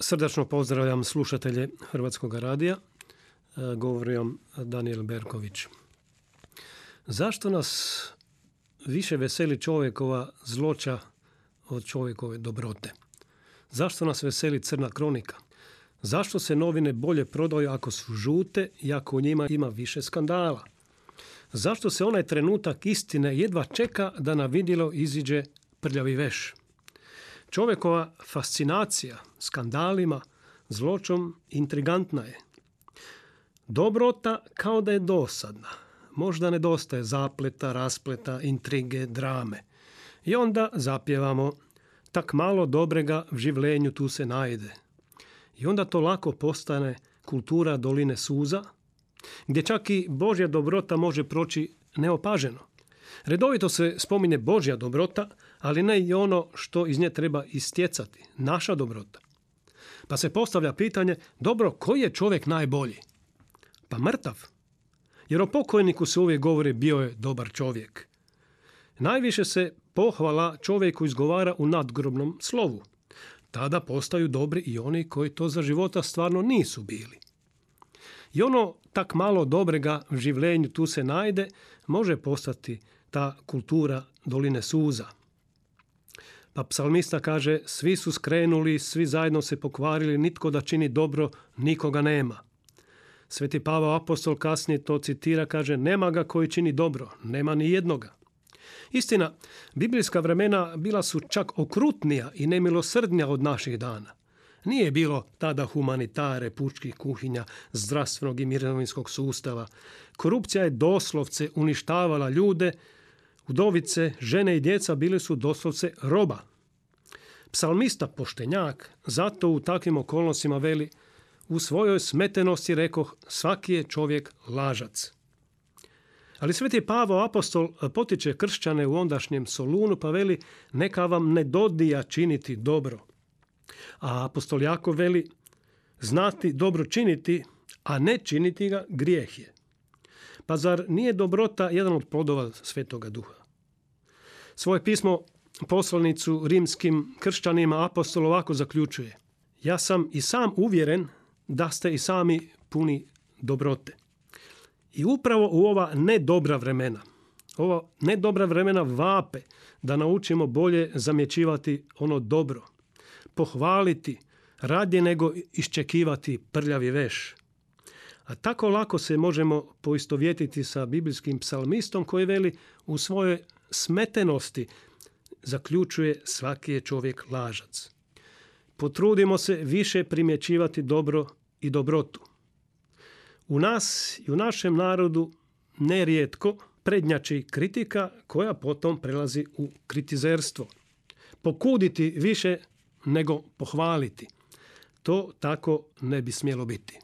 Srdačno pozdravljam slušatelje Hrvatskog radija. E, Govori vam Daniel Berković. Zašto nas više veseli čovjekova zloća od čovjekove dobrote? Zašto nas veseli crna kronika? Zašto se novine bolje prodaju ako su žute i ako u njima ima više skandala? Zašto se onaj trenutak istine jedva čeka da na vidjelo iziđe prljavi veš? Čovjekova fascinacija skandalima, zločom intrigantna je. Dobrota kao da je dosadna. Možda nedostaje zapleta, raspleta, intrige, drame. I onda zapjevamo tak malo dobrega v življenju tu se najde. I onda to lako postane kultura doline suza, gdje čak i Božja dobrota može proći neopaženo. Redovito se spominje Božja dobrota, ali ne i ono što iz nje treba istjecati, naša dobrota. Pa se postavlja pitanje, dobro, koji je čovjek najbolji? Pa mrtav. Jer o pokojniku se uvijek govori bio je dobar čovjek. Najviše se pohvala čovjeku izgovara u nadgrobnom slovu. Tada postaju dobri i oni koji to za života stvarno nisu bili. I ono tak malo dobrega življenju tu se najde, može postati ta kultura doline suza. Pa psalmista kaže, svi su skrenuli, svi zajedno se pokvarili, nitko da čini dobro, nikoga nema. Sveti Pavao apostol kasnije to citira, kaže, nema ga koji čini dobro, nema ni jednoga. Istina, biblijska vremena bila su čak okrutnija i nemilosrdnija od naših dana. Nije bilo tada humanitare, pučkih kuhinja, zdravstvenog i mirovinskog sustava. Korupcija je doslovce uništavala ljude, udovice, žene i djeca bili su doslovce roba. Psalmista poštenjak zato u takvim okolnostima veli u svojoj smetenosti rekoh svaki je čovjek lažac. Ali sveti Pavo apostol potiče kršćane u ondašnjem Solunu pa veli neka vam ne dodija činiti dobro. A apostol Jako veli znati dobro činiti, a ne činiti ga grijeh je. Pa zar nije dobrota jedan od plodova Svetoga Duha? Svoje pismo poslanicu rimskim kršćanima apostol ovako zaključuje. Ja sam i sam uvjeren da ste i sami puni dobrote. I upravo u ova nedobra vremena, ova nedobra vremena vape da naučimo bolje zamjećivati ono dobro, pohvaliti radije nego iščekivati prljavi veš. A tako lako se možemo poistovjetiti sa biblijskim psalmistom koji veli u svojoj smetenosti zaključuje svaki je čovjek lažac. Potrudimo se više primjećivati dobro i dobrotu. U nas i u našem narodu nerijetko prednjači kritika koja potom prelazi u kritizerstvo. Pokuditi više nego pohvaliti. To tako ne bi smjelo biti.